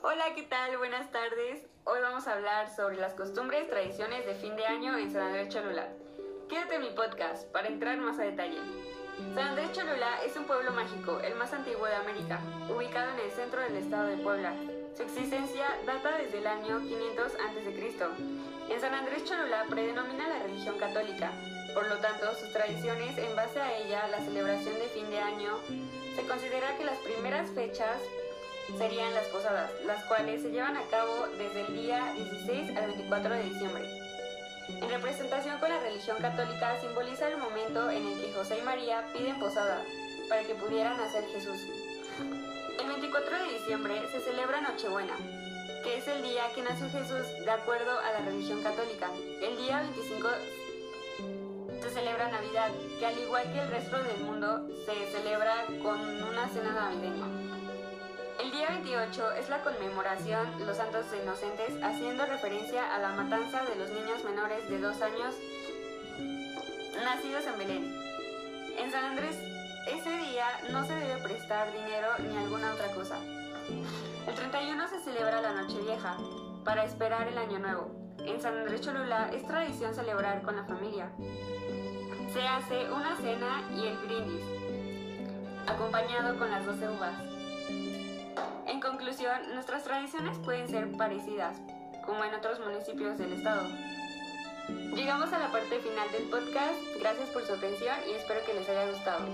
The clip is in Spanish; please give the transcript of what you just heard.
Hola, ¿qué tal? Buenas tardes. Hoy vamos a hablar sobre las costumbres, tradiciones de fin de año en San Andrés Cholula. Quédate en mi podcast para entrar más a detalle. San Andrés Cholula es un pueblo mágico, el más antiguo de América, ubicado en el centro del estado de Puebla. Su existencia data desde el año 500 a.C. En San Andrés Cholula predomina la religión católica, por lo tanto, sus tradiciones, en base a ella, la celebración de fin de año, se considera que las primeras fechas serían las posadas, las cuales se llevan a cabo desde el día 16 al 24 de diciembre. En representación con la religión católica simboliza el momento en el que José y María piden posada para que pudieran nacer Jesús. El 24 de diciembre se celebra Nochebuena, que es el día que nació Jesús de acuerdo a la religión católica. El día 25 se celebra Navidad, que al igual que el resto del mundo, se celebra con una cena navideña. El día 28 es la conmemoración Los Santos Inocentes, haciendo referencia a la matanza de los niños menores de dos años nacidos en Belén. En San Andrés, ese día no se debe prestar dinero ni alguna otra cosa. El 31 se celebra la Nochevieja, para esperar el Año Nuevo. En San Andrés Cholula es tradición celebrar con la familia. Se hace una cena y el brindis, acompañado con las 12 uvas. Nuestras tradiciones pueden ser parecidas, como en otros municipios del estado. Llegamos a la parte final del podcast, gracias por su atención y espero que les haya gustado.